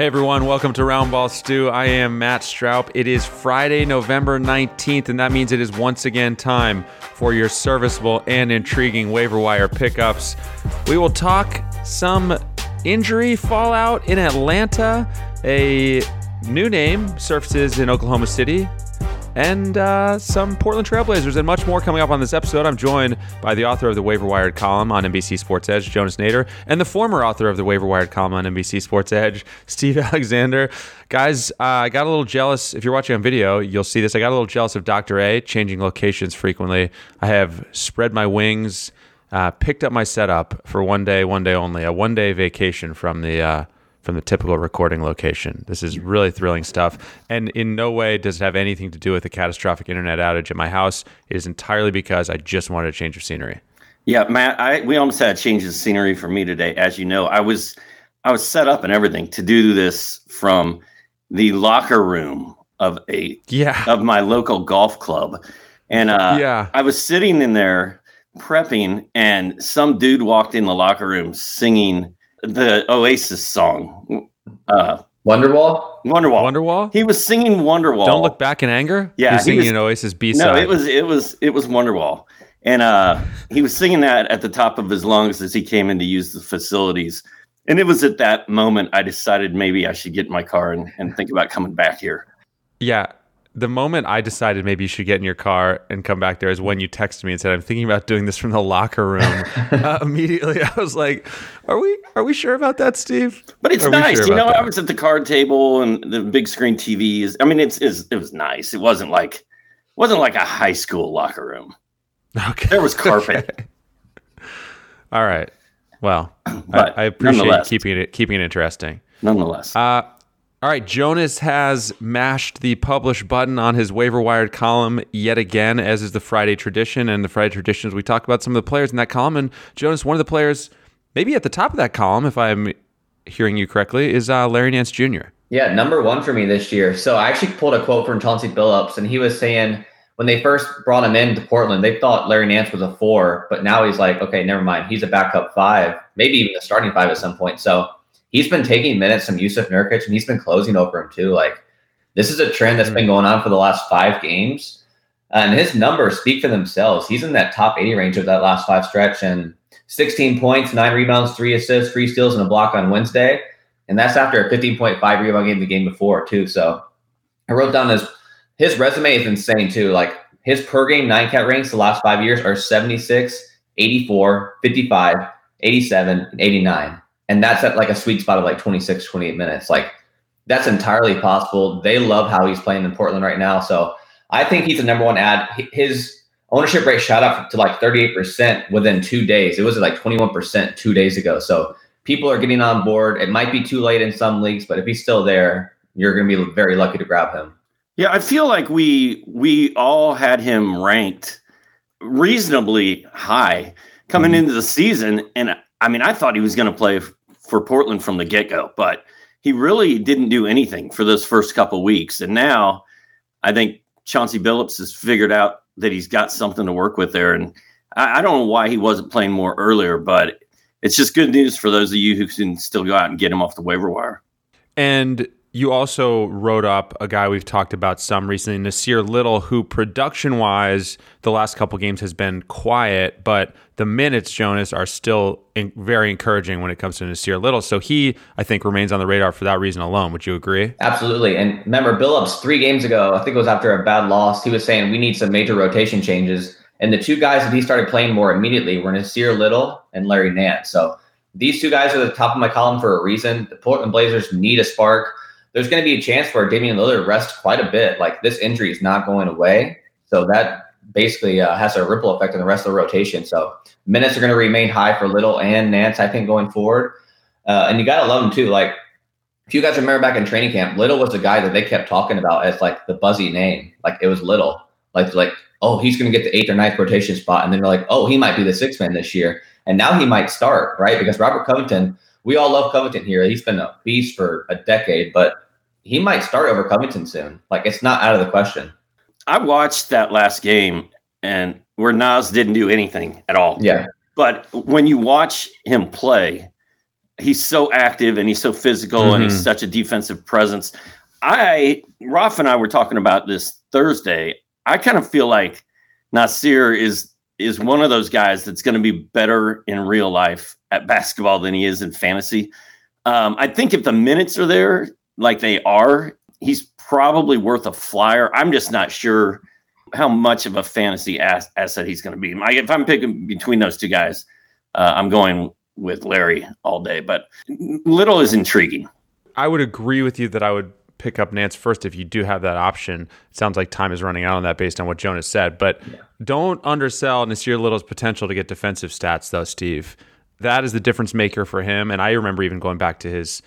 Hey everyone, welcome to Roundball Stew. I am Matt Stroup. It is Friday, November 19th, and that means it is once again time for your serviceable and intriguing waiver wire pickups. We will talk some injury fallout in Atlanta, a new name surfaces in Oklahoma City, and uh, some Portland Trailblazers, and much more coming up on this episode. I'm joined by the author of the Waiver Wired column on NBC Sports Edge, Jonas Nader, and the former author of the Waiver Wired column on NBC Sports Edge, Steve Alexander. Guys, uh, I got a little jealous. If you're watching on video, you'll see this. I got a little jealous of Dr. A changing locations frequently. I have spread my wings, uh, picked up my setup for one day, one day only, a one day vacation from the uh, from the typical recording location. This is really thrilling stuff. And in no way does it have anything to do with a catastrophic internet outage at my house. It is entirely because I just wanted a change of scenery. Yeah, Matt, I we almost had a change of scenery for me today. As you know, I was I was set up and everything to do this from the locker room of a yeah of my local golf club. And uh yeah. I was sitting in there prepping and some dude walked in the locker room singing the Oasis song. Uh, Wonderwall. Wonderwall. Wonderwall. He was singing Wonderwall. Don't look back in anger. Yeah, He's he singing was- an Oasis B side. No, it was it was it was Wonderwall, and uh, he was singing that at the top of his lungs as he came in to use the facilities. And it was at that moment I decided maybe I should get in my car and, and think about coming back here. Yeah. The moment I decided maybe you should get in your car and come back there is when you texted me and said, "I'm thinking about doing this from the locker room." uh, immediately, I was like, "Are we? Are we sure about that, Steve?" But it's Are nice, sure you know. about I was at the card table and the big screen TVs. I mean, it's, it's it was nice. It wasn't like wasn't like a high school locker room. Okay. There was carpet. Okay. All right. Well, But I, I appreciate keeping it keeping it interesting. Nonetheless, Uh, all right, Jonas has mashed the publish button on his waiver wired column yet again, as is the Friday tradition. And the Friday traditions, we talk about some of the players in that column. And Jonas, one of the players, maybe at the top of that column, if I'm hearing you correctly, is uh, Larry Nance Jr. Yeah, number one for me this year. So I actually pulled a quote from Chauncey Billups, and he was saying when they first brought him into Portland, they thought Larry Nance was a four, but now he's like, okay, never mind. He's a backup five, maybe even a starting five at some point. So he's been taking minutes from Jusuf Nurkic, and he's been closing over him too. Like this is a trend that's mm. been going on for the last five games, and his numbers speak for themselves. He's in that top 80 range of that last five stretch, and 16 points, nine rebounds, three assists, three steals, and a block on Wednesday. And that's after a 15.5 rebound game the game before, too. So I wrote down his his resume is insane too. Like his per game nine cat ranks the last five years are 76, 84, 55, 87, and 89. And that's at like a sweet spot of like 26, 28 minutes. Like that's entirely possible. They love how he's playing in Portland right now. So I think he's the number one ad. His ownership rate shot up to like 38% within two days. It was like 21% two days ago. So people are getting on board. It might be too late in some leagues, but if he's still there, you're going to be very lucky to grab him. Yeah, I feel like we we all had him ranked reasonably high coming mm-hmm. into the season, and I mean, I thought he was going to play for Portland from the get go, but he really didn't do anything for those first couple weeks, and now I think Chauncey Billups has figured out that he's got something to work with there, and I, I don't know why he wasn't playing more earlier, but it's just good news for those of you who can still go out and get him off the waiver wire. And you also wrote up a guy we've talked about some recently, Nassir Little, who production wise, the last couple games has been quiet, but the minutes, Jonas, are still in, very encouraging when it comes to Nassir Little. So he, I think, remains on the radar for that reason alone. Would you agree? Absolutely. And remember, Billups three games ago, I think it was after a bad loss, he was saying we need some major rotation changes. And the two guys that he started playing more immediately were Nassir Little and Larry Nance. So these two guys are the top of my column for a reason. The Portland Blazers need a spark. There's going to be a chance for Damian Lillard to rest quite a bit. Like this injury is not going away. So that basically uh, has a ripple effect on the rest of the rotation. So minutes are going to remain high for Little and Nance, I think, going forward. Uh, and you got to love them too. Like, if you guys remember back in training camp, Little was the guy that they kept talking about as like the buzzy name. Like, it was Little. Like, like oh, he's going to get the eighth or ninth rotation spot. And then they're like, oh, he might be the sixth man this year. And now he might start, right? Because Robert Covington, we all love Covington here. He's been a beast for a decade, but he might start over Covington soon. Like, it's not out of the question. I watched that last game and where Nas didn't do anything at all. Yeah. But when you watch him play, he's so active and he's so physical mm-hmm. and he's mm-hmm. such a defensive presence. I, Roth and I were talking about this Thursday. I kind of feel like Nassir is is one of those guys that's going to be better in real life at basketball than he is in fantasy. Um, I think if the minutes are there, like they are, he's probably worth a flyer. I'm just not sure how much of a fantasy ass- asset he's going to be. If I'm picking between those two guys, uh, I'm going with Larry all day. But Little is intriguing. I would agree with you that I would pick up Nance first if you do have that option. It sounds like time is running out on that based on what Jonas said. But yeah. don't undersell Nassir Little's potential to get defensive stats, though, Steve. That is the difference maker for him. And I remember even going back to his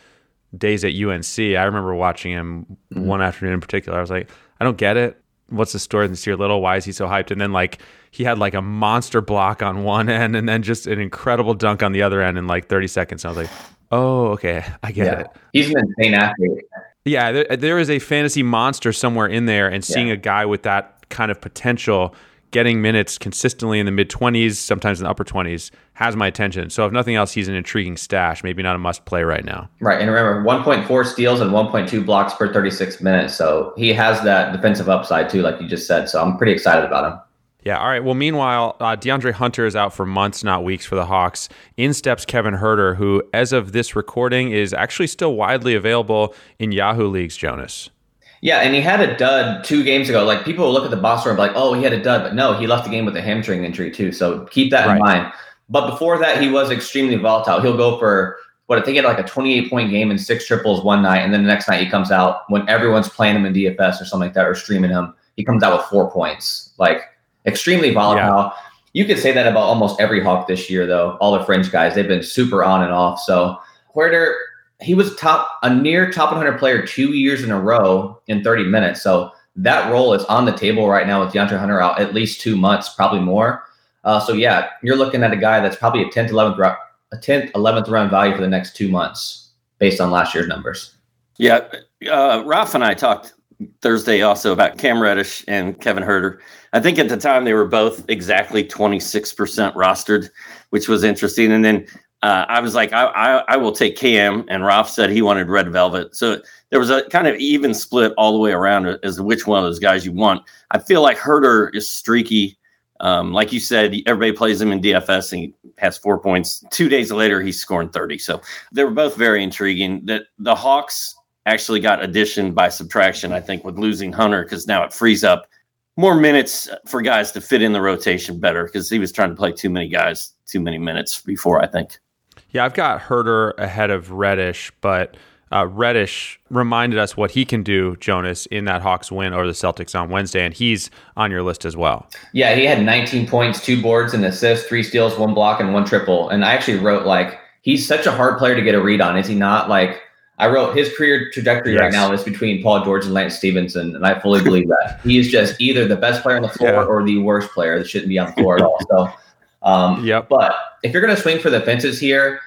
days at UNC. I remember watching him mm-hmm. one afternoon in particular. I was like, I don't get it. What's the story with Nassir Little? Why is he so hyped? And then like he had like a monster block on one end and then just an incredible dunk on the other end in like 30 seconds. And I was like, oh, okay, I get yeah. it. He's an insane athlete. Yeah, there, uh, there is a fantasy monster somewhere in there, and seeing yeah. a guy with that kind of potential getting minutes consistently in the mid 20s, sometimes in the upper 20s, has my attention. So, if nothing else, he's an intriguing stash, maybe not a must play right now. Right. And remember, 1.4 steals and 1.2 blocks per 36 minutes. So, he has that defensive upside too, like you just said. So, I'm pretty excited about him. Yeah. All right. Well, meanwhile, uh, DeAndre Hunter is out for months, not weeks, for the Hawks. In steps Kevin Huerter, who, as of this recording, is actually still widely available in Yahoo leagues. Jonas. Yeah, and he had a dud two games ago. Like people look at the box score and be like, "Oh, he had a dud," but no, he left the game with a hamstring injury too. So keep that right. in mind. But before that, he was extremely volatile. He'll go for what I think he had like a 28 point game and six triples one night, and then the next night he comes out when everyone's playing him in DFS or something like that or streaming him. He comes out with four points. Like extremely volatile. Yeah. You could say that about almost every Hawk this year, though. All the French guys, they've been super on and off. So Huerter, he was top a near top 100 player two years in a row in 30 minutes. So that role is on the table right now with DeAndre Hunter out at least two months, probably more. Uh, so yeah, you're looking at a guy that's probably a 10th, 11th, round, a 10th, 11th round value for the next two months based on last year's numbers. Yeah, uh, Ralph and I talked Thursday also about Cam Reddish and Kevin Huerter. I think at the time they were both exactly 26% rostered, which was interesting. And then uh, I was like, I, I, I, will take Cam, and Ralph said he wanted Red Velvet. So there was a kind of even split all the way around as to which one of those guys you want. I feel like Huerter is streaky. Um, like you said, everybody plays him in DFS and he has four points. Two days later, he's scoring 30. So they were both very intriguing. That the Hawks actually got addition by subtraction, I think, with losing Hunter because now it frees up more minutes for guys to fit in the rotation better because he was trying to play too many guys, too many minutes before, I think. Yeah, I've got Huerter ahead of Reddish, but uh, Reddish reminded us what he can do, Jonas, in that Hawks win over the Celtics on Wednesday, and he's on your list as well. Yeah, he had 19 points, two boards, and assists, three steals, one block, and one triple. And I actually wrote like he's such a hard player to get a read on, is he not? Like I wrote his career trajectory yes. right now is between Paul George and Lance Stephenson, and I fully believe that he is just either the best player on the floor yeah. or the worst player that shouldn't be on the floor at all. So, um, yep. But if you're going to swing for the fences here,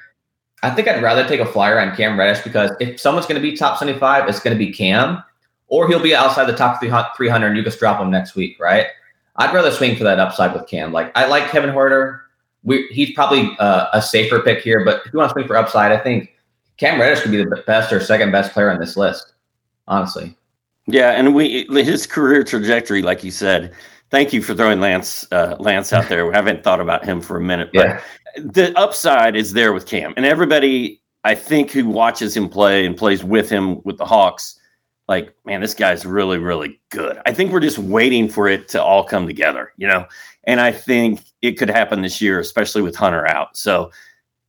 I think I'd rather take a flyer on Cam Reddish because if someone's going to be top 75, it's going to be Cam, or he'll be outside the top 300 and you just drop him next week, right? I'd rather swing for that upside with Cam. Like I like Kevin Huerter. We, he's probably uh, a safer pick here, but if you want to swing for upside, I think Cam Reddish could be the best or second best player on this list, honestly. Yeah, and we his career trajectory, like you said. Thank you for throwing Lance uh, Lance out there. We haven't thought about him for a minute, but yeah. the upside is there with Cam, and everybody I think who watches him play and plays with him with the Hawks, like man, this guy's really really good. I think we're just waiting for it to all come together, you know. And I think it could happen this year, especially with Hunter out. So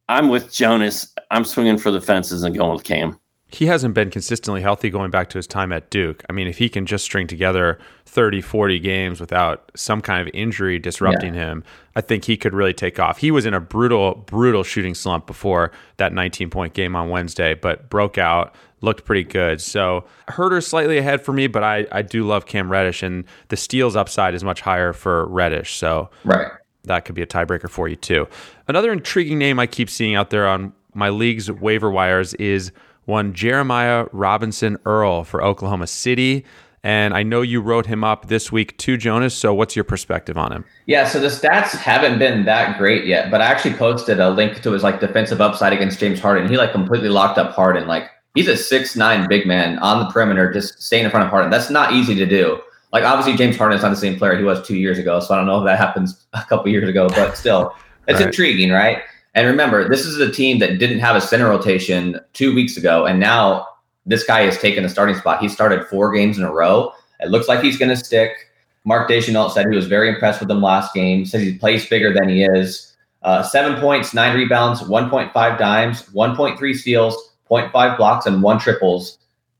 I'm with Jonas. I'm swinging for the fences and going with Cam. he hasn't been consistently healthy going back to his time at Duke. I mean, if he can just string together 30, 40 games without some kind of injury disrupting yeah. him, I think he could really take off. He was in a brutal, brutal shooting slump before that 19 point game on Wednesday, but broke out, looked pretty good. So Huerter slightly ahead for me, but I, I do love Cam Reddish, and the steals upside is much higher for Reddish. So right. That could be a tiebreaker for you, too. Another intriguing name I keep seeing out there on my league's waiver wires is one Jeremiah Robinson Earl for Oklahoma City. And I know you wrote him up this week too, Jonas. So what's your perspective on him? Yeah, so the stats haven't been that great yet, but I actually posted a link to his like defensive upside against James Harden. He like completely locked up Harden. Like he's a six nine big man on the perimeter, just staying in front of Harden. That's not easy to do. Like obviously James Harden is not the same player he was two years ago, so I don't know if that happens a couple years ago, but still, it's right. intriguing, right? And remember, this is a team that didn't have a center rotation two weeks ago, and now this guy has taken a starting spot. He started four games in a row. It looks like he's going to stick. Mark Daigneault said he was very impressed with him last game. Says he plays bigger than he is. Uh, seven points, nine rebounds, 1.5 dimes, 1.3 steals, 0.5 blocks, and one triples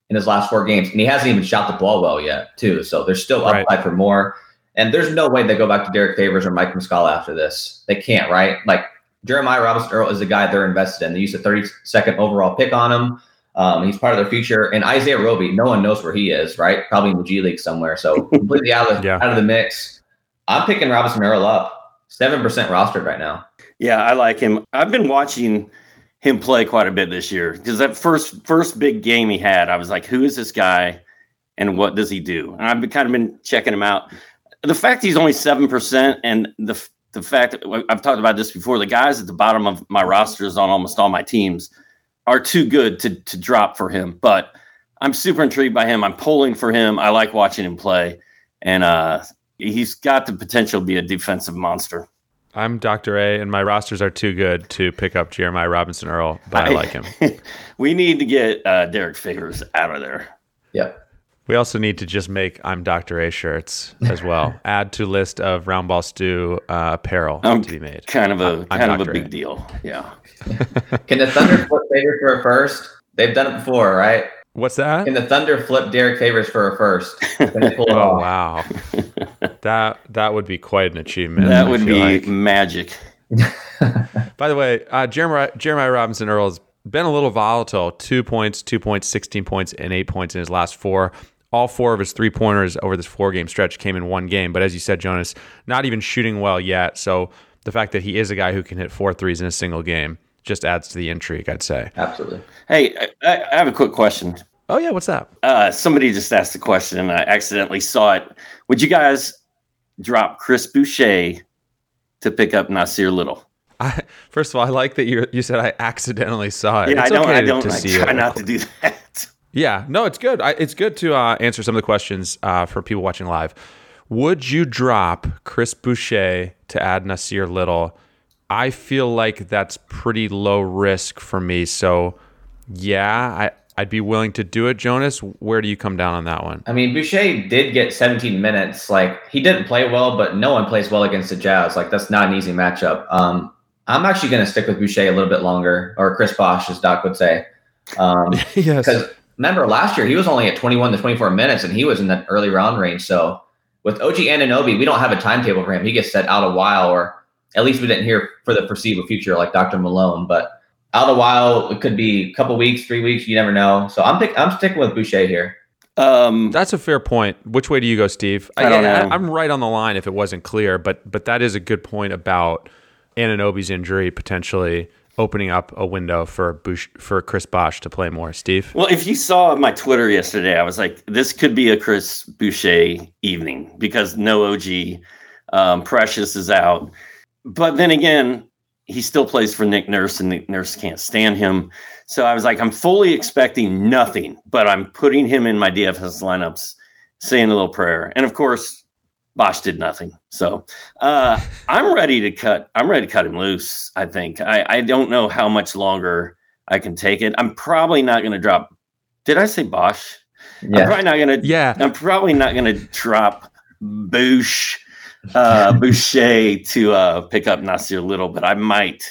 in his last four games. And he hasn't even shot the ball well yet, too. So there's still upside right. for more. And there's no way they go back to Derrick Favors or Mike Muscala after this. They can't, right? Like Jeremiah Robinson Earl is the guy they're invested in. They used a 32nd overall pick on him. Um, he's part of their future. And Isaiah Roby, no one knows where he is, right? Probably in the G League somewhere. So completely out of, yeah. out of the mix. I'm picking Robinson Earl up. 7% rostered right now. Yeah, I like him. I've been watching him play quite a bit this year because that first first big game he had, I was like, who is this guy and what does he do? And I've been kind of been checking him out. The fact he's only 7% and the the fact I've talked about this before, the guys at the bottom of my rosters on almost all my teams are too good to to drop for him. But I'm super intrigued by him. I'm pulling for him. I like watching him play, and uh, he's got the potential to be a defensive monster. I'm Dr. A, and my rosters are too good to pick up Jeremiah Robinson Earl, but I, I like him. we need to get uh, Derrick Favors out of there. Yep. We also need to just make I'm Dr. A shirts as well. Add to list of Roundball Stew uh, apparel um, to be made. Kind of a I'm kind Dr. of a big a. deal. Yeah. Can the Thunder put Favors for a first? They've done it before, right? What's that? Can the Thunder flip Derrick Favors for a first? oh wow, that that would be quite an achievement. That would be like. magic. By the way, uh, Jeremiah, Jeremiah Robinson Earl's been a little volatile. Two points, two points, 16 points, and eight points in his last four all four of his three pointers over this four game stretch came in one game. But as you said, Jonas, not even shooting well yet. So the fact that he is a guy who can hit four threes in a single game just adds to the intrigue, I'd say. Absolutely. Hey, I, I have a quick question. Oh, yeah. What's that? Uh, somebody just asked a question and I accidentally saw it. Would you guys drop Chris Boucher to pick up Nassir Little? I, first of all, I like that you you said I accidentally saw it. Yeah, it's I don't. Okay I don't. To, to I try it. not to do that. Yeah, no, it's good. I, it's good to uh, answer some of the questions uh, for people watching live. Would you drop Chris Boucher to add Nassir Little? I feel like that's pretty low risk for me. So, yeah, I, I'd be willing to do it. Jonas, where do you come down on that one? I mean, Boucher did get 17 minutes. Like, he didn't play well, but no one plays well against the Jazz. Like, that's not an easy matchup. Um, I'm actually going to stick with Boucher a little bit longer, or Chris Bosh, as Doc would say. Um, yes. Because remember last year he was only at 21 to 24 minutes and he was in that early round range. So with OG Anunoby, we don't have a timetable for him. He gets set out a while, or at least we didn't hear for the foreseeable future like Dr. Malone. But out of a while, it could be a couple weeks, three weeks. You never know. So I'm pick, I'm sticking with Boucher here. Um, That's a fair point. Which way do you go, Steve? I don't I, know. I, am right on the line if it wasn't clear, but but that is a good point about Anunoby's injury potentially opening up a window for Bush, for Chris Bosh to play more. Steve. Well, if you saw my Twitter yesterday, I was like, this could be a Chris Boucher evening because no OG, um, Precious is out, but then again, he still plays for Nick Nurse, and Nick Nurse can't stand him. So I was like, I'm fully expecting nothing, but I'm putting him in my DFS lineups, saying a little prayer, and of course. Bosh did nothing. So uh, I'm ready to cut. I'm ready to cut him loose. I think. I, I don't know how much longer I can take it. I'm probably not going to drop. Did I say Bosh? Yeah. I'm probably not going to. Yeah. I'm probably not going to drop Boosh, uh, Boucher to uh, pick up Nassir Little, but I might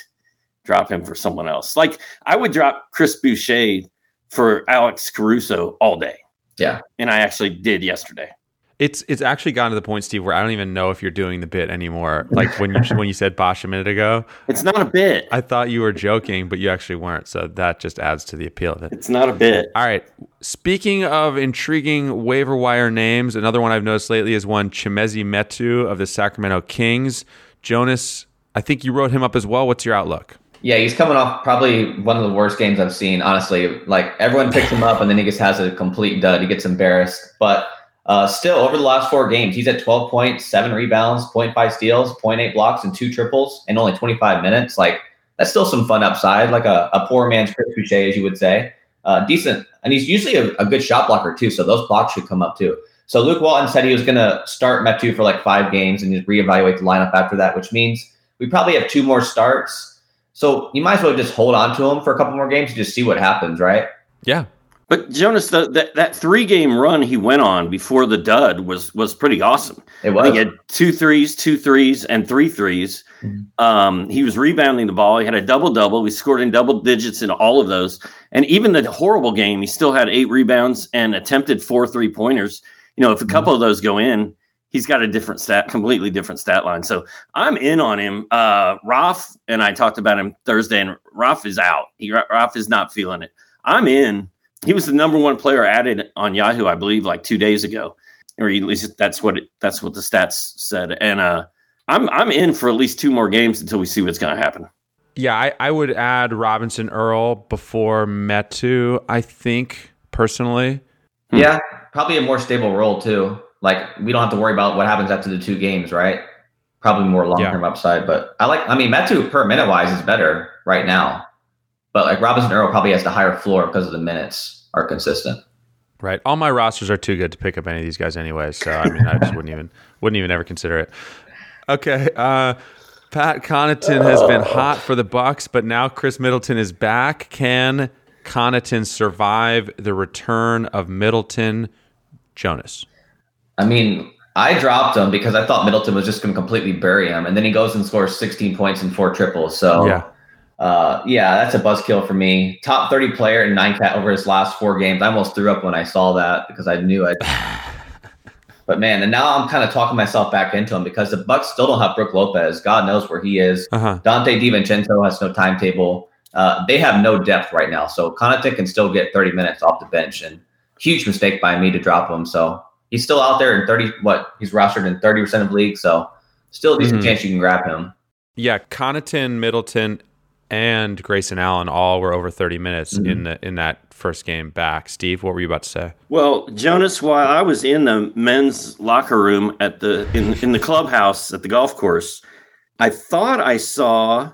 drop him for someone else. Like I would drop Chris Boucher for Alex Caruso all day. Yeah. And I actually did yesterday. It's it's actually gotten to the point, Steve, where I don't even know if you're doing the bit anymore. Like when you when you said Bosch a minute ago, It's not a bit. I thought you were joking, but you actually weren't. So that just adds to the appeal of it. It's not a bit. All right. Speaking of intriguing waiver wire names, another one I've noticed lately is one Chimezi Metu of the Sacramento Kings. Jonas, I think you wrote him up as well. What's your outlook? Yeah, he's coming off probably one of the worst games I've seen. Honestly, like everyone picks him up, and then he just has a complete dud. He gets embarrassed, but uh, still, over the last four games, he's at 12 points, seven rebounds, 0.5 steals, 0.8 blocks, and two triples in only 25 minutes. Like that's still some fun upside, like a, a poor man's Chris Boucher, as you would say. Uh, decent, and he's usually a, a, good shot blocker too, so those blocks should come up too. So Luke Walton said he was going to start Metu for like five games and just reevaluate the lineup after that, which means we probably have two more starts. So you might as well just hold on to him for a couple more games and just see what happens, right? Yeah, but Jonas, the, that that three game run he went on before the dud was was pretty awesome. It was. He had two threes, two threes, and three threes. Mm-hmm. Um, he was rebounding the ball. He had a double double. He scored in double digits in all of those. And even the horrible game, he still had eight rebounds and attempted four three pointers. You know, if a couple mm-hmm. of those go in, he's got a different stat, completely different stat line. So I'm in on him. Uh, Roth and I talked about him Thursday, and Roth is out. He Roth is not feeling it. I'm in he was the number one player added on Yahoo, I believe, like two days ago, or at least that's what it, that's what the stats said. And uh, I'm I'm in for at least two more games until we see what's going to happen. Yeah, I, I would add Robinson Earl before Metu. I think personally. Hmm. Yeah, probably a more stable role too. Like we don't have to worry about what happens after the two games, right? Probably more long term yeah. upside. But I like. I mean, Metu per minute wise is better right now. But like Robinson Earl probably has the higher floor because of the minutes are consistent. Right. All my rosters are too good to pick up any of these guys anyway. So I mean, I just wouldn't even wouldn't even ever consider it. Okay. Uh, Pat Connaughton has been hot for the Bucks, but now Khris Middleton is back. Can Connaughton survive the return of Middleton? Jonas. I mean, I dropped him because I thought Middleton was just going to completely bury him, and then he goes and scores 16 points and four triples. So yeah uh, yeah, that's a buzzkill for me. Top 30 player in nine cat over his last four games. I almost threw up when I saw that because I knew it. but man, and now I'm kind of talking myself back into him because the Bucks still don't have Brook Lopez. God knows where he is. Uh-huh. Donte DiVincenzo has no timetable. Uh, they have no depth right now. So Connaughton can still get 30 minutes off the bench and huge mistake by me to drop him. So he's still out there in 30, what he's rostered in 30% of leagues. So still a decent mm-hmm. chance you can grab him. Yeah, Connaughton, Middleton, and Grayson Allen all were over 30 minutes mm-hmm. in the in that first game back. Steve, what were you about to say? Well, Jonas, while I was in the men's locker room at the in in the clubhouse at the golf course, I thought I saw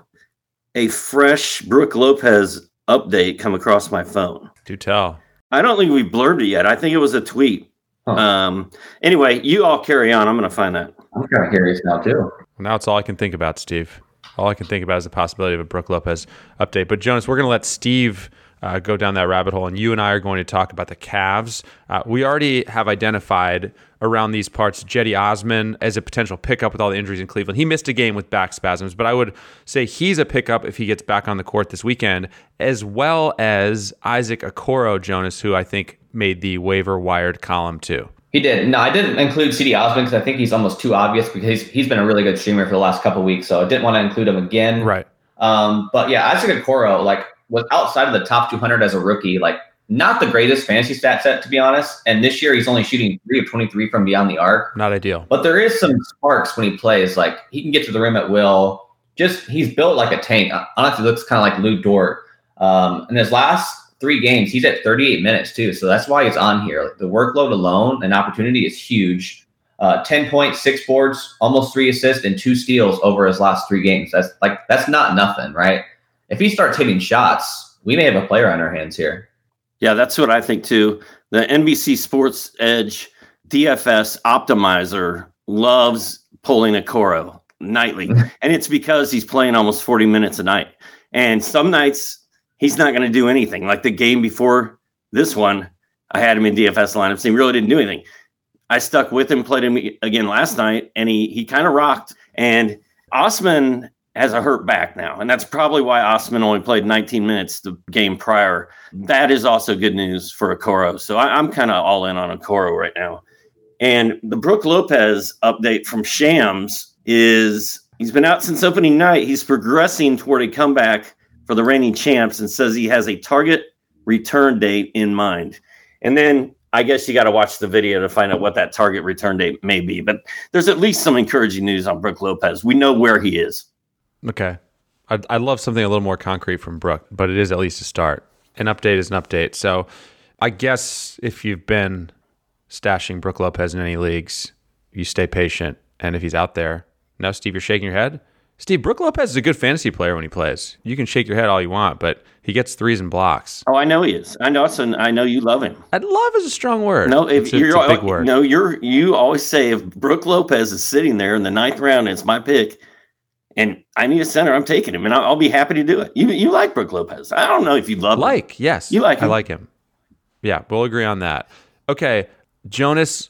a fresh Brook Lopez update come across my phone. Do tell. I don't think we blurred it yet. I think it was a tweet. Huh. Um. Anyway, you all carry on. I'm going to find that. I'm kind of curious now too. Now it's all I can think about, Steve. All I can think about is the possibility of a Brook Lopez update. But Jonas, we're going to let Steve uh, go down that rabbit hole, and you and I are going to talk about the Cavs. Uh, we already have identified around these parts Cedi Osman as a potential pickup with all the injuries in Cleveland. He missed a game with back spasms, but I would say he's a pickup if he gets back on the court this weekend, as well as Isaac Okoro Jonas, who I think made the waiver wired column too. He did. No, I didn't include Cedi Osman because I think he's almost too obvious because he's, he's been a really good streamer for the last couple weeks. So I didn't want to include him again. Right. Um, but yeah, Isaac Okoro, like, was outside of the top 200 as a rookie. Like, not the greatest fantasy stat set, to be honest. And this year, he's only shooting three of 23 from beyond the arc. Not ideal. But there is some sparks when he plays. Like, he can get to the rim at will. Just, he's built like a tank. Honestly, looks kind of like Lu Dort. Um, in his last three games, he's at 38 minutes too. So that's why he's on here. Like the workload alone and opportunity is huge. Uh, 10 points, six boards, almost three assists, and two steals over his last three games. That's like that's not nothing, right? If he starts hitting shots, we may have a player on our hands here. Yeah, that's what I think too. The NBC Sports Edge DFS optimizer loves pulling Okoro nightly. and it's because he's playing almost 40 minutes a night. And some nights he's not going to do anything. Like the game before this one, I had him in DFS lineups. He really didn't do anything. I stuck with him, played him again last night, and he he kind of rocked. And Osman has a hurt back now, and that's probably why Osman only played 19 minutes the game prior. That is also good news for Okoro. So I, am kind of all in on Okoro right now. And the Brook Lopez update from Shams is he's been out since opening night. He's progressing toward a comeback for the reigning champs and says he has a target return date in mind. And then I guess you got to watch the video to find out what that target return date may be. But there's at least some encouraging news on Brook Lopez. We know where he is. Okay. I'd, I'd love something a little more concrete from Brook, but it is at least a start. An update is an update. So I guess if you've been stashing Brook Lopez in any leagues, you stay patient. And if he's out there, now, Steve, you're shaking your head. Steve, Brook Lopez is a good fantasy player when he plays. You can shake your head all you want, but he gets threes and blocks. Oh, I know he is. I know. So I know you love him. I'd love is a strong word. No, if it's, you're it's a big word. No, you're you always say if Brook Lopez is sitting there in the ninth round, it's my pick and I need a center. I'm taking him, and I'll, I'll, be happy to do it. You you like Brook Lopez? I don't know if you love like him. yes, you like him. I like him. Yeah, we'll agree on that. Okay, Jonas.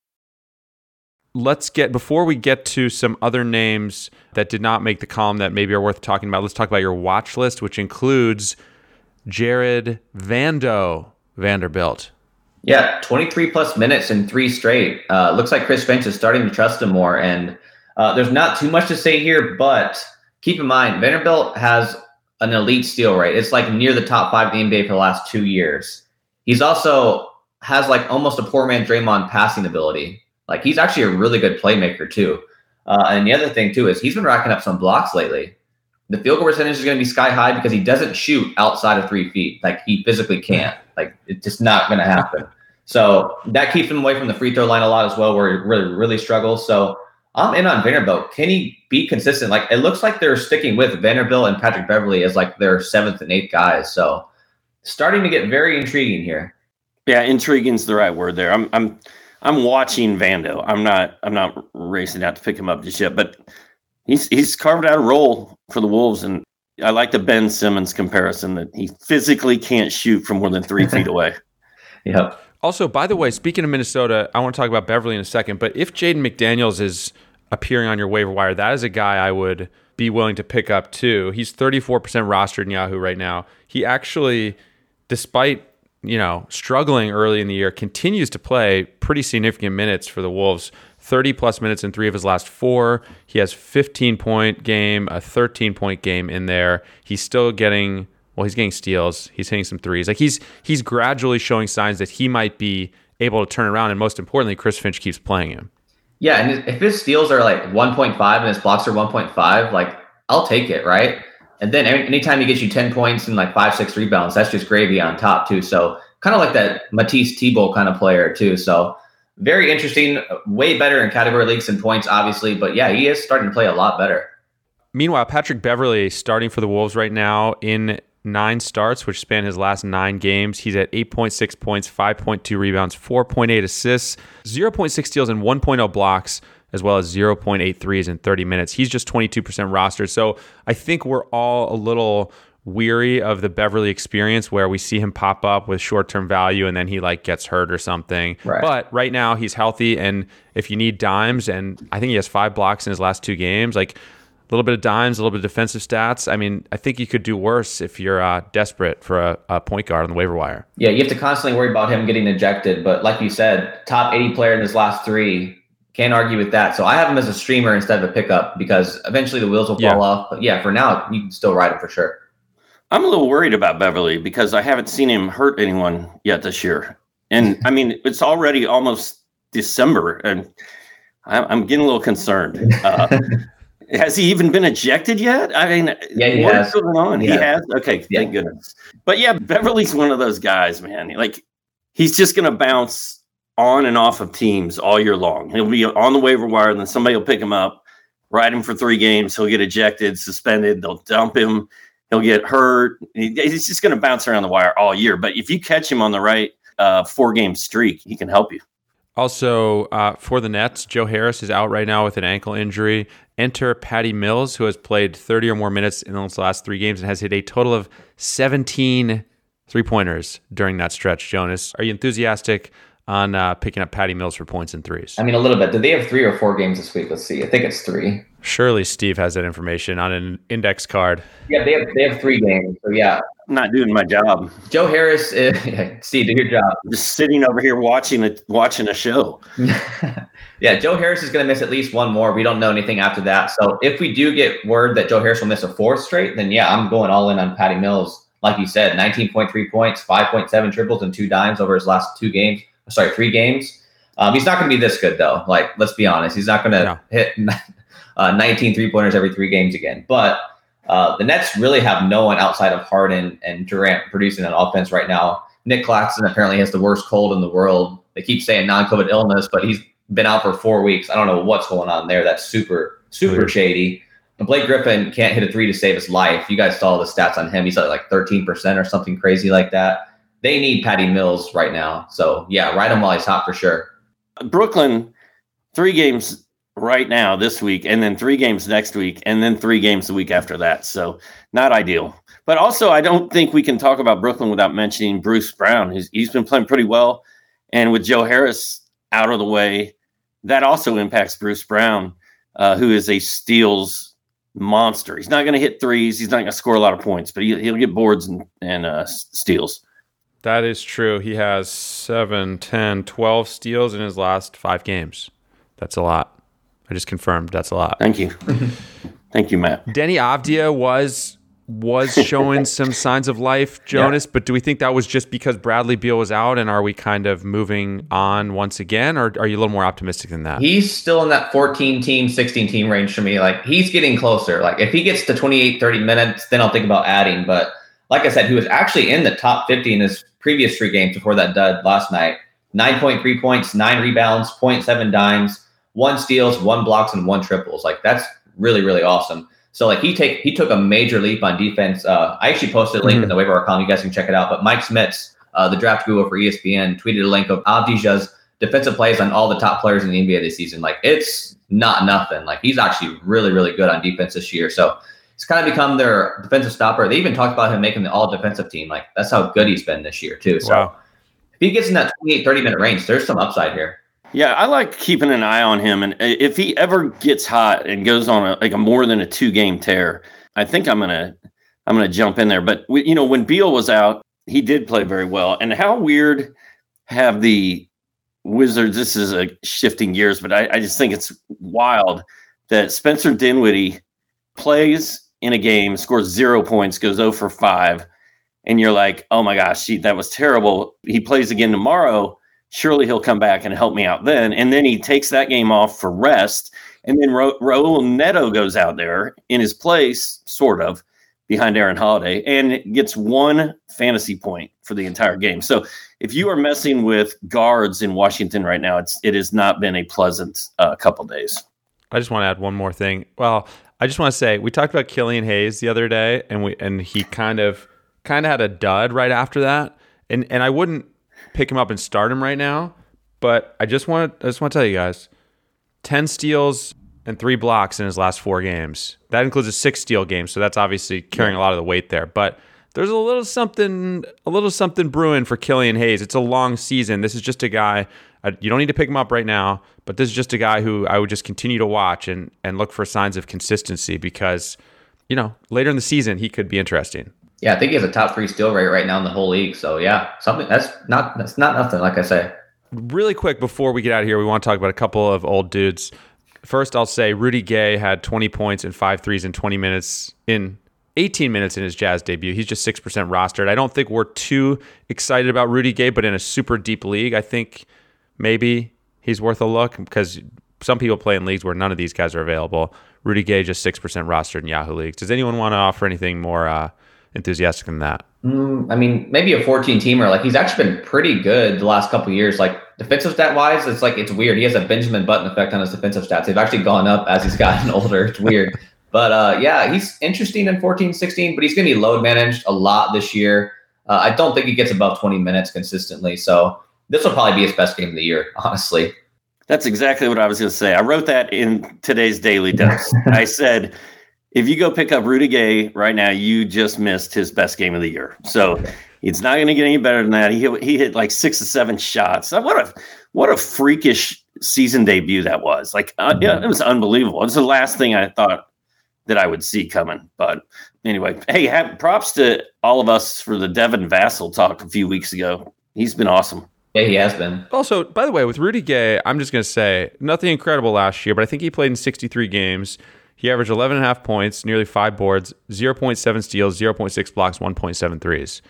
let's get before we get to some other names that did not make the column that maybe are worth talking about. Let's talk about your watch list, which includes Jarred Vando Vanderbilt. Yeah, 23 plus minutes in three straight. Uh, looks like Chris Finch is starting to trust him more. And uh, there's not too much to say here, but keep in mind, Vanderbilt has an elite steal rate. It's like near the top five in the NBA for the last two years. He's also has like almost a poor man Draymond passing ability. Like he's actually a really good playmaker too. Uh, and the other thing too is he's been racking up some blocks lately. The field goal percentage is going to be sky high because he doesn't shoot outside of three feet. Like he physically can't. Like it's just not going to happen. So that keeps him away from the free throw line a lot as well, where he really really struggles. So I'm in on Vanderbilt. Can he be consistent? Like it looks like they're sticking with Vanderbilt and Patrick Beverley as like their seventh and eighth guys. So starting to get very intriguing here. Yeah, intriguing is the right word there. I'm I'm I'm watching Vando. I'm not I'm not racing out to pick him up just yet, but he's he's carved out a role for the Wolves, and I like the Ben Simmons comparison that he physically can't shoot from more than three feet away. Yep. Also, by the way, speaking of Minnesota, I want to talk about Beverley in a second. But if Jaden McDaniels is appearing on your waiver wire, that is a guy I would be willing to pick up too. He's 34% rostered in Yahoo right now. He actually, despite you know, struggling early in the year, continues to play pretty significant minutes for the Wolves. 30 plus minutes in three of his last four. He has 15 point game, a 13 point game in there. He's still getting well, he's getting steals. He's hitting some threes. Like he's he's gradually showing signs that he might be able to turn around. And most importantly, Chris Finch keeps playing him. Yeah, and if his steals are like 1.5 and his blocks are 1.5, like I'll take it, right? And then anytime he gets you 10 points and like five, six rebounds, that's just gravy on top, too. So kind of like that Matisse Thybulle kind of player, too. So very interesting, way better in category leagues and points, obviously. But yeah, he is starting to play a lot better. Meanwhile, Patrick Beverley starting for the Wolves right now in nine starts, which span his last nine games. He's at 8.6 points, 5.2 rebounds, 4.8 assists, 0.6 steals, and 1.0 blocks. As well as 0.8 threes in 30 minutes. He's just 22% rostered. So I think we're all a little weary of the Beverley experience where we see him pop up with short term value and then he like gets hurt or something. Right. But right now he's healthy and if you need dimes and I think he has five blocks in his last two games, like a little bit of dimes, a little bit of defensive stats. I mean, I think you could do worse if you're uh, desperate for a, a, point guard on the waiver wire. Yeah, you have to constantly worry about him getting ejected. But like you said, top 80 player in his last three. Can't argue with that. So I have him as a streamer instead of a pickup because eventually the wheels will fall Yeah. off. But yeah, for now, you can still ride him for sure. I'm a little worried about Beverley because I haven't seen him hurt anyone yet this year. And I mean, it's already almost December, and I'm, I'm getting a little concerned. Uh, has he even been ejected yet? I mean, Yeah, he what's has. going on? He has. Okay, Yeah. thank goodness. But yeah, Beverley's one of those guys, man. Like he's just going to bounce on and off of teams all year long. He'll be on the waiver wire, and then somebody will pick him up, ride him for three games. He'll get ejected, suspended. They'll dump him. He'll get hurt. He's just going to bounce around the wire all year. But if you catch him on the right uh, four game streak, he can help you. Also, uh, for the Nets, Joe Harris is out right now with an ankle injury. Enter Patty Mills, who has played 30 or more minutes in those last three games and has hit a total of 17 three pointers during that stretch. Jonas, are you enthusiastic on uh, picking up Patty Mills for points and threes? I mean, a little bit. Do they have three or four games this week? Let's see. I think it's three. Surely Steve has that information on an index card. Yeah, they have they have three games. So yeah, I'm not doing my job. Joe Harris. Is, Steve, do your job. Just sitting over here watching a watching a show. yeah, Joe Harris is going to miss at least one more. We don't know anything after that. So if we do get word that Joe Harris will miss a fourth straight, then yeah, I'm going all in on Patty Mills. Like you said, 19.3 points, 5.7 triples, and two dimes over his last two games. Sorry, three games. Um, he's not going to be this good though. Like, let's be honest, he's not going to No. hit uh, 19 three pointers every three games again. But uh, the Nets really have no one outside of Harden and Durant producing an offense right now. Nic Claxton apparently has the worst cold in the world. They keep saying non-COVID illness, but he's been out for four weeks. I don't know what's going on there. That's super, super Weird. shady. And Blake Griffin can't hit a three to save his life. You guys saw the stats on him. He's at like 13% or something crazy like that. They need Patty Mills right now. So yeah, ride him while he's hot for sure. Brooklyn, three games right now this week, and then three games next week, and then three games the week after that. So not ideal. But also, I don't think we can talk about Brooklyn without mentioning Bruce Brown. He's, he's been playing pretty well, and with Joe Harris out of the way, that also impacts Bruce Brown, uh, who is a steals monster. He's not going to hit threes. He's not going to score a lot of points, but he, he'll get boards and, and uh, steals. That is true. He has 7, 10, 12 steals in his last five games. That's a lot. I just confirmed that's a lot. Thank you. Thank you, Matt. Deni Avdija was was showing some signs of life, Jonas, but do we think that was just because Bradley Beal was out and are we kind of moving on once again or are you a little more optimistic than that? He's still in that 14 team, 16 team range for me. Like he's getting closer. Like if he gets to 28, 30 minutes, then I'll think about adding. But like I said, he was actually in the top 50 in his previous three games before that dud last night. 9.3 points, nine rebounds, 0.7 dimes, one steals, one blocks, and one triples. Like that's really, really awesome. So like he take he took a major leap on defense. Uh, I actually posted a link in the waiver column. You guys can check it out. But Mike Schmitz, uh, the draft guru for ESPN, tweeted a link of Avdija's defensive plays on all the top players in the NBA this season. Like it's not nothing. Like he's actually really, really good on defense this year. So it's kind of become their defensive stopper. They even talked about him making the all defensive team. Like that's how good he's been this year too. So Wow. if he gets in that 28, 30 minute range, there's some upside here. Yeah, I like keeping an eye on him, and uh, if he ever gets hot and goes on a, like a more than a two game tear, I think I'm gonna I'm gonna jump in there. But we, you know, when Beal was out, he did play very well. And how weird have the Wizards? This is a shifting gears, but I, I just think it's wild that Spencer Dinwiddie plays in a game, scores zero points, goes 0 for five, and you're like, oh my gosh, gee, that was terrible. He plays again tomorrow surely he'll come back and help me out then. And then he takes that game off for rest. And then Ra- Raul Neto goes out there in his place, sort of, behind Aaron Holiday, and gets one fantasy point for the entire game. So if you are messing with guards in Washington right now, it's it has not been a pleasant uh, couple days. I just want to add one more thing. Well, I just want to say we talked about Killian Hayes the other day, and we and he kind of kind of had a dud right after that, and and I wouldn't pick him up and start him right now, but I just want I just want to tell you guys, 10 steals and three blocks in his last four games. That includes a six steal game, so that's obviously carrying a lot of the weight there. But there's a little something, a little something brewing for Killian Hayes. It's a long season. This is just a guy. I, you don't need to pick him up right now, but this is just a guy who I would just continue to watch and and look for signs of consistency because, you know, later in the season he could be interesting. Yeah, I think he has a top three steal rate right now in the whole league. So yeah, something that's not that's not nothing. Like I say. Really quick before we get out of here, we want to talk about a couple of old dudes. First, I'll say Rudy Gay had 20 points and five threes in 20 minutes in 18 minutes in his Jazz debut. He's just 6% rostered. I don't think we're too excited about Rudy Gay, but in a super deep league, I think maybe he's worth a look because some people play in leagues where none of these guys are available. Rudy Gay just 6% rostered in Yahoo leagues. Does anyone want to offer anything more uh, enthusiastic than that? Mm, I mean, maybe a 14 teamer. Like he's actually been pretty good the last couple years. Like defensive stat wise, it's like it's weird. He has a Benjamin Button effect on his defensive stats. They've actually gone up as he's gotten older. It's weird. But uh, yeah, he's interesting in 14, 16, but he's going to be load managed a lot this year. Uh, I don't think he gets above 20 minutes consistently. So this will probably be his best game of the year, honestly. That's exactly what I was going to say. I wrote that in today's daily dose. I said, if you go pick up Rudy Gay right now, you just missed his best game of the year. So it's not going to get any better than that. He hit, he hit like six or seven shots. What a what a freakish season debut that was. Like uh, yeah, it was unbelievable. It was the last thing I thought that I would see coming. But anyway, hey, have, props to all of us for the Devin Vassell talk a few weeks ago. He's been awesome. Yeah, he has been. Also, by the way, with Rudy Gay, I'm just going to say nothing incredible last year, but I think he played in 63 games. He averaged 11 and a half points, nearly five boards, 0.7 steals, 0.6 blocks, 1.7 threes.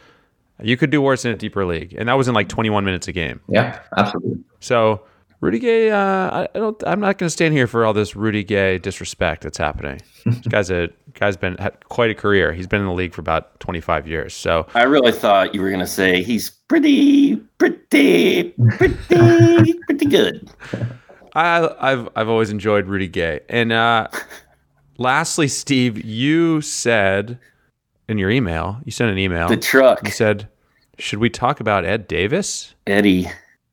You could do worse in a deeper league, and that was in like 21 minutes a game. Yeah, absolutely. So Rudy Gay, uh, I don't. I'm not going to stand here for all this Rudy Gay disrespect that's happening. this guy's a guy's been had quite a career. He's been in the league for about 25 years. So I really thought you were going to say he's pretty, pretty, pretty, pretty good. I, I've I've always enjoyed Rudy Gay. And uh, lastly, Steve, you said in your email, you sent an email. The truck. You said, "Should we talk about Ed Davis?" Eddie.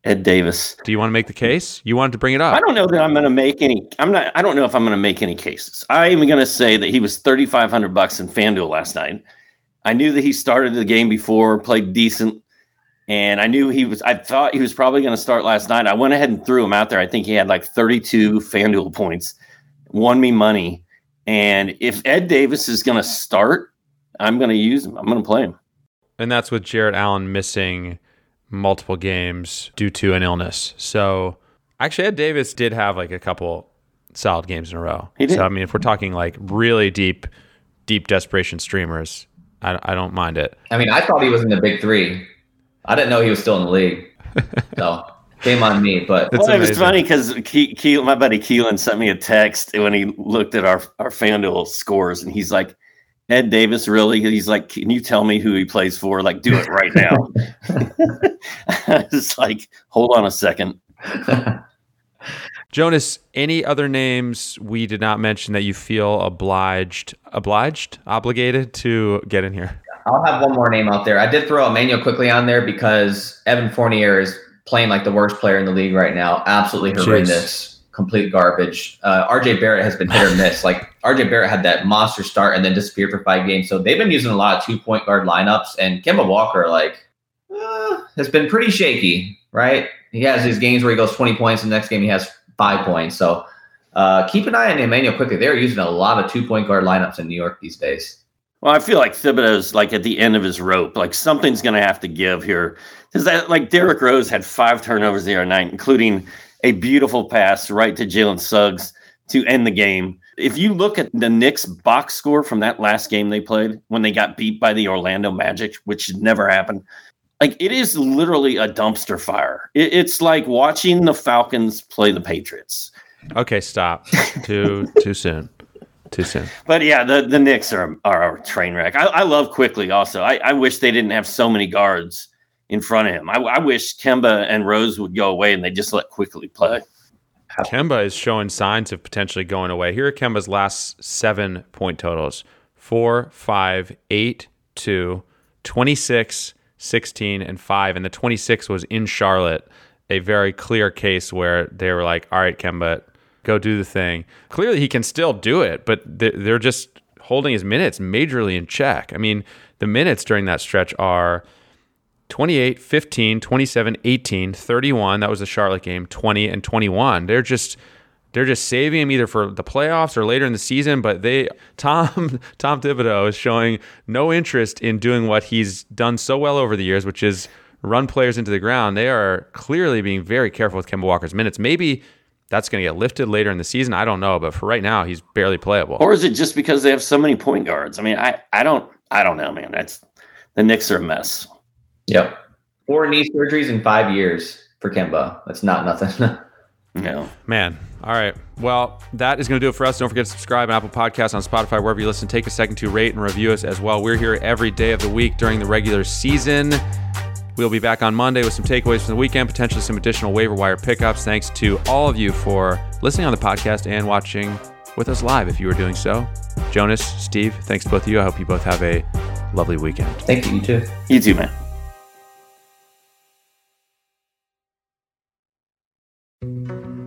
Ed Davis. Do you want to make the case? You wanted to bring it up. I don't know that I'm going to make any. I'm not. I don't know if I'm going to make any cases. I'm going to say that he was 3,500 bucks in FanDuel last night. I knew that he started the game before, played decent, and I knew he was. I thought he was probably going to start last night. I went ahead and threw him out there. I think he had like 32 FanDuel points, won me money. And if Ed Davis is going to start, I'm going to use him. I'm going to play him. And that's with Jarrett Allen missing multiple games due to an illness. So actually, Ed Davis did have like a couple solid games in a row. He did. So I mean, if we're talking like really deep, deep desperation streamers, I, I don't mind it. I mean, I thought he was in the big three. I didn't know he was still in the league. So shame on me. But well, it was funny because Ke- Ke- my buddy Keelan sent me a text when he looked at our our FanDuel scores, and he's like. Ed Davis, really? He's like, can you tell me who he plays for? Like, do it right now. it's like, hold on a second. Jonas, any other names we did not mention that you feel obliged, obliged, obligated to get in here? I'll have one more name out there. I did throw Immanuel Quickley on there because Evan Fournier is playing like the worst player in the league right now. Absolutely horrendous. Jeez complete garbage. Uh, RJ Barrett has been hit or miss. Like RJ Barrett had that monster start and then disappeared for five games. So they've been using a lot of two point guard lineups. And Kemba Walker, like, uh, has been pretty shaky, right? He has these games where he goes 20 points, the next game he has five points. So uh, keep an eye on Immanuel Quickley. They're using a lot of two point guard lineups in New York these days. Well, I feel like Thibodeau's like at the end of his rope. Like something's going to have to give here. Because that, like Derrick Rose had five turnovers the other night, including a beautiful pass right to Jalen Suggs to end the game. If you look at the Knicks box score from that last game they played when they got beat by the Orlando Magic, which never happened, like it is literally a dumpster fire. It, it's like watching the Falcons play the Patriots. Okay, stop. too too soon. Too soon. But yeah, the, the Knicks are are a train wreck. I, I love Quickley also. I, I wish they didn't have so many guards in front of him. I, I wish Kemba and Rose would go away and they just let Quickley play. Kemba is showing signs of potentially going away. Here are Kemba's last seven point totals 4, 5, 8, 2, 26, 16, and 5. And the 26 was in Charlotte, a very clear case where they were like, all right, Kemba, go do the thing. Clearly, he can still do it, but they're just holding his minutes majorly in check. I mean, the minutes during that stretch are 28, 15, 27, 18, 31. That was the Charlotte game, 20 and 21. They're just they're just saving him either for the playoffs or later in the season. But they Tom Tom Thibodeau is showing no interest in doing what he's done so well over the years, which is run players into the ground. They are clearly being very careful with Kemba Walker's minutes. Maybe that's going to get lifted later in the season. I don't know, but for right now, he's barely playable. Or is it just because they have so many point guards? I mean, I I don't I don't know, man. That's the Knicks are a mess. Yep, four knee surgeries in five years for Kemba. That's not nothing. no, man. All right. Well, that is going to do it for us. Don't forget to subscribe on Apple Podcasts, on Spotify, wherever you listen. Take a second to rate and review us as well. We're here every day of the week during the regular season. We'll be back on Monday with some takeaways from the weekend, potentially some additional waiver wire pickups. Thanks to all of you for listening on the podcast and watching with us live if you are doing so. Jonas, Steve, thanks to both of you. I hope you both have a lovely weekend. Thank you. You too. You too, man.